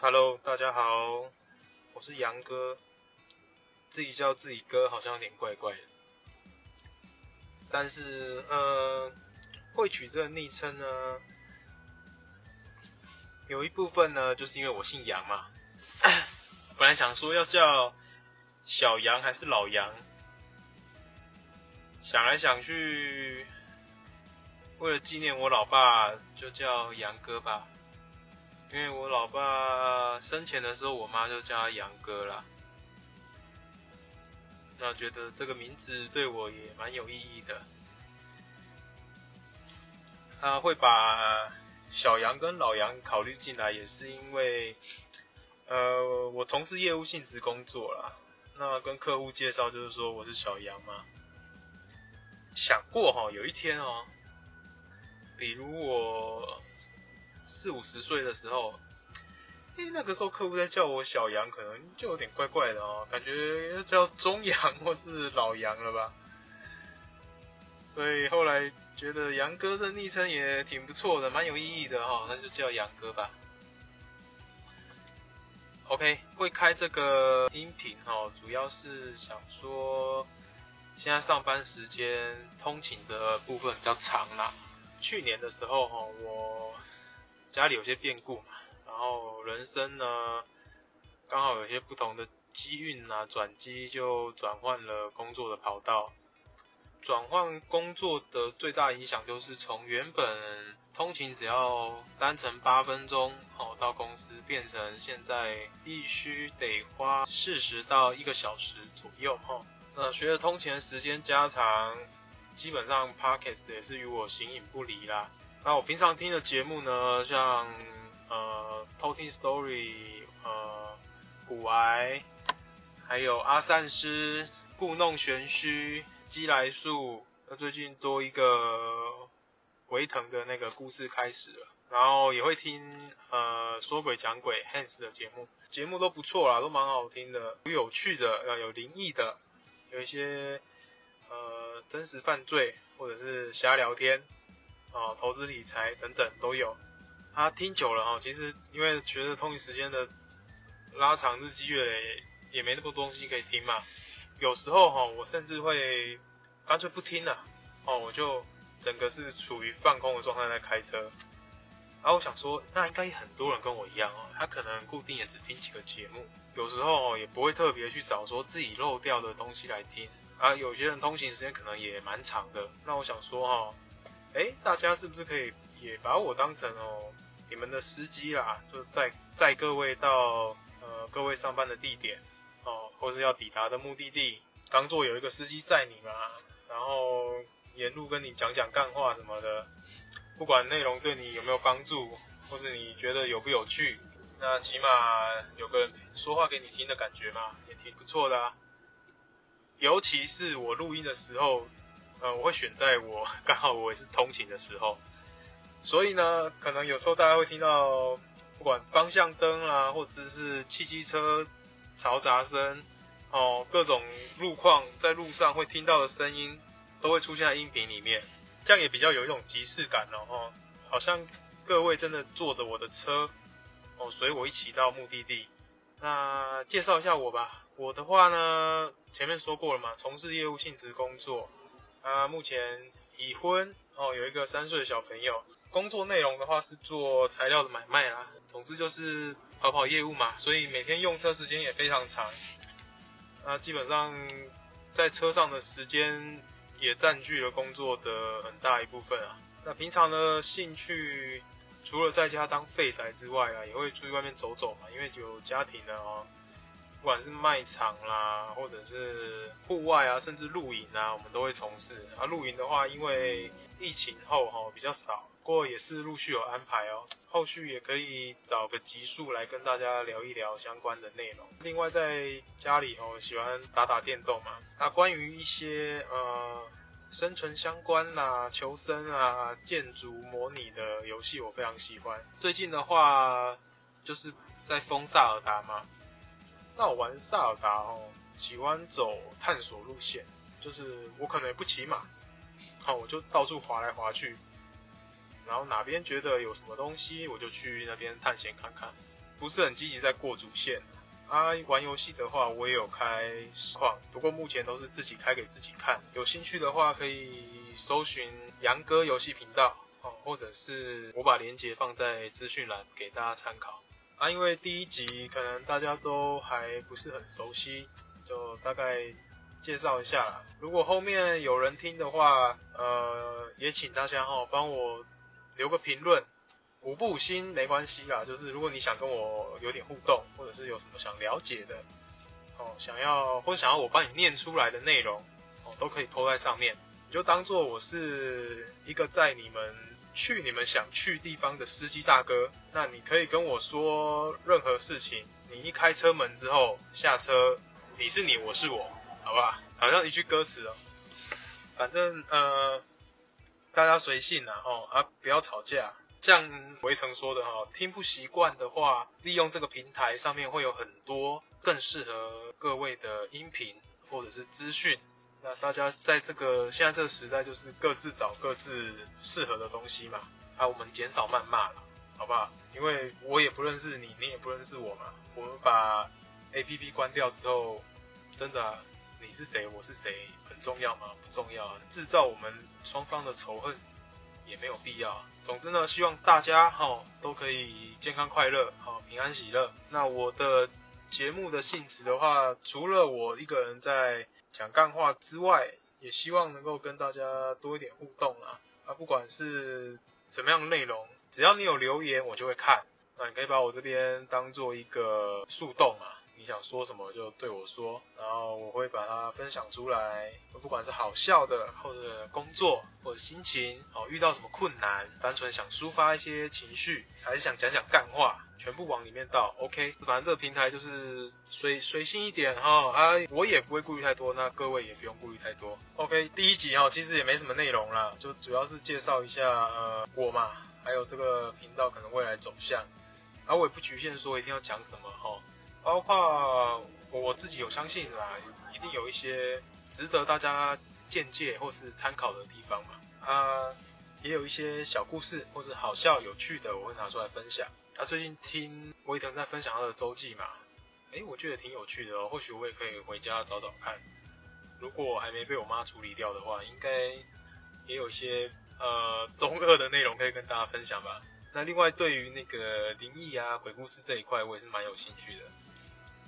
Hello，大家好，我是杨哥。自己叫自己哥好像有点怪怪的，但是呃，会取这个昵称呢，有一部分呢，就是因为我姓杨嘛。本来想说要叫小杨还是老杨，想来想去，为了纪念我老爸，就叫杨哥吧。因为我老爸生前的时候，我妈就叫他杨哥啦。那觉得这个名字对我也蛮有意义的。他会把小杨跟老杨考虑进来，也是因为，呃，我从事业务性质工作啦。那跟客户介绍就是说我是小杨嘛。想过哈，有一天哦，比如我四五十岁的时候。哎，那个时候客户在叫我小杨，可能就有点怪怪的哦，感觉要叫中杨 或是老杨了吧。所以后来觉得杨哥的昵称也挺不错的，蛮有意义的哈，那就叫杨哥吧。OK，会开这个音频哈，主要是想说，现在上班时间通勤的部分比较长啦。去年的时候哈，我家里有些变故嘛。然后人生呢，刚好有些不同的机运啊，转机就转换了工作的跑道。转换工作的最大影响就是从原本通勤只要单程八分钟哦到公司，变成现在必须得花四十到一个小时左右哈。那随着通勤的时间加长，基本上 Podcast 也是与我形影不离啦。那我平常听的节目呢，像。呃，偷听 story，呃，古癌，还有阿善师，故弄玄虚，鸡来树，那最近多一个维腾的那个故事开始了，然后也会听呃说鬼讲鬼 Hans 的节目，节目都不错啦，都蛮好听的，有有趣的，呃，有灵异的，有一些呃真实犯罪或者是瞎聊天，哦，投资理财等等都有。他听久了哈，其实因为觉得通勤时间的拉长，日积月累也没那么多东西可以听嘛。有时候哈，我甚至会干脆不听了，哦，我就整个是处于放空的状态在开车。然后我想说，那应该很多人跟我一样哦，他可能固定也只听几个节目，有时候也不会特别去找说自己漏掉的东西来听。啊，有些人通勤时间可能也蛮长的，那我想说哈，哎，大家是不是可以也把我当成哦？你们的司机啦，就载载各位到呃各位上班的地点哦，或是要抵达的目的地，当做有一个司机载你嘛，然后沿路跟你讲讲干话什么的，不管内容对你有没有帮助，或是你觉得有不有趣，那起码有个人说话给你听的感觉嘛，也挺不错的啊。尤其是我录音的时候，呃，我会选在我 刚好我也是通勤的时候。所以呢，可能有时候大家会听到，不管方向灯啦，或者是汽机车嘈杂声，哦，各种路况在路上会听到的声音，都会出现在音频里面，这样也比较有一种即视感哦，哈，好像各位真的坐着我的车，哦，随我一起到目的地。那介绍一下我吧，我的话呢，前面说过了嘛，从事业务性质工作，啊，目前已婚，哦，有一个三岁的小朋友。工作内容的话是做材料的买卖啦，总之就是跑跑业务嘛，所以每天用车时间也非常长，啊，基本上在车上的时间也占据了工作的很大一部分啊。那平常的兴趣除了在家当废宅之外啊，也会出去外面走走嘛，因为有家庭的哦，不管是卖场啦，或者是户外啊，甚至露营啊，我们都会从事。啊，露营的话，因为疫情后哈比较少。不过也是陆续有安排哦，后续也可以找个集数来跟大家聊一聊相关的内容。另外在家里哦，喜欢打打电动嘛，那关于一些呃生存相关啦、求生啊、建筑模拟的游戏，我非常喜欢。最近的话就是在封萨尔达嘛，那我玩萨尔达哦，喜欢走探索路线，就是我可能也不骑马，好我就到处滑来滑去。然后哪边觉得有什么东西，我就去那边探险看看，不是很积极在过主线。啊，玩游戏的话，我也有开实况，不过目前都是自己开给自己看。有兴趣的话，可以搜寻杨哥游戏频道哦，或者是我把链接放在资讯栏给大家参考。啊，因为第一集可能大家都还不是很熟悉，就大概介绍一下啦。如果后面有人听的话，呃，也请大家哈帮我留个评论。五不五星没关系啦，就是如果你想跟我有点互动，或者是有什么想了解的，哦，想要或者想要我帮你念出来的内容，哦，都可以拖在上面，你就当做我是一个在你们去你们想去地方的司机大哥，那你可以跟我说任何事情，你一开车门之后下车，你是你，我是我，好不好？好像一句歌词哦，反正呃，大家随性啦，哦啊，不要吵架。像维腾说的哈，听不习惯的话，利用这个平台上面会有很多更适合各位的音频或者是资讯。那大家在这个现在这个时代，就是各自找各自适合的东西嘛。啊，我们减少谩骂了，好不好？因为我也不认识你，你也不认识我嘛。我们把 A P P 关掉之后，真的你是谁，我是谁，很重要吗？不重要，制造我们双方的仇恨。也没有必要。总之呢，希望大家哈都可以健康快乐，好平安喜乐。那我的节目的性质的话，除了我一个人在讲干话之外，也希望能够跟大家多一点互动啊。啊，不管是什么样的内容，只要你有留言，我就会看。那你可以把我这边当做一个树洞啊。你想说什么就对我说，然后我会把它分享出来。不管是好笑的，或者工作，或者心情，哦，遇到什么困难，单纯想抒发一些情绪，还是想讲讲干话，全部往里面倒。OK，反正这个平台就是随随性一点哈啊，我也不会顾虑太多，那各位也不用顾虑太多。OK，第一集哈，其实也没什么内容啦，就主要是介绍一下呃我嘛，还有这个频道可能未来走向，而我也不局限说一定要讲什么哈。包括我自己有相信啦，一定有一些值得大家见解或是参考的地方嘛。啊，也有一些小故事或是好笑有趣的，我会拿出来分享。啊，最近听威腾在分享他的周记嘛，诶，我觉得挺有趣的哦，或许我也可以回家找找看。如果还没被我妈处理掉的话，应该也有一些呃中二的内容可以跟大家分享吧。那另外对于那个灵异啊鬼故事这一块，我也是蛮有兴趣的。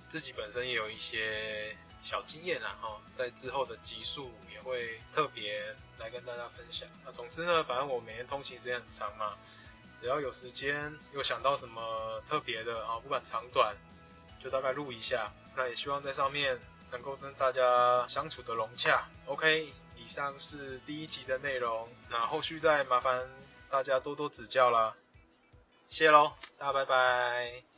自己本身也有一些小经验啦，哈，在之后的集数也会特别来跟大家分享。那总之呢，反正我每天通勤时间很长嘛，只要有时间又想到什么特别的啊，不管长短，就大概录一下。那也希望在上面能够跟大家相处的融洽。OK，以上是第一集的内容，那后续再麻烦大家多多指教啦。谢喽，大家拜拜。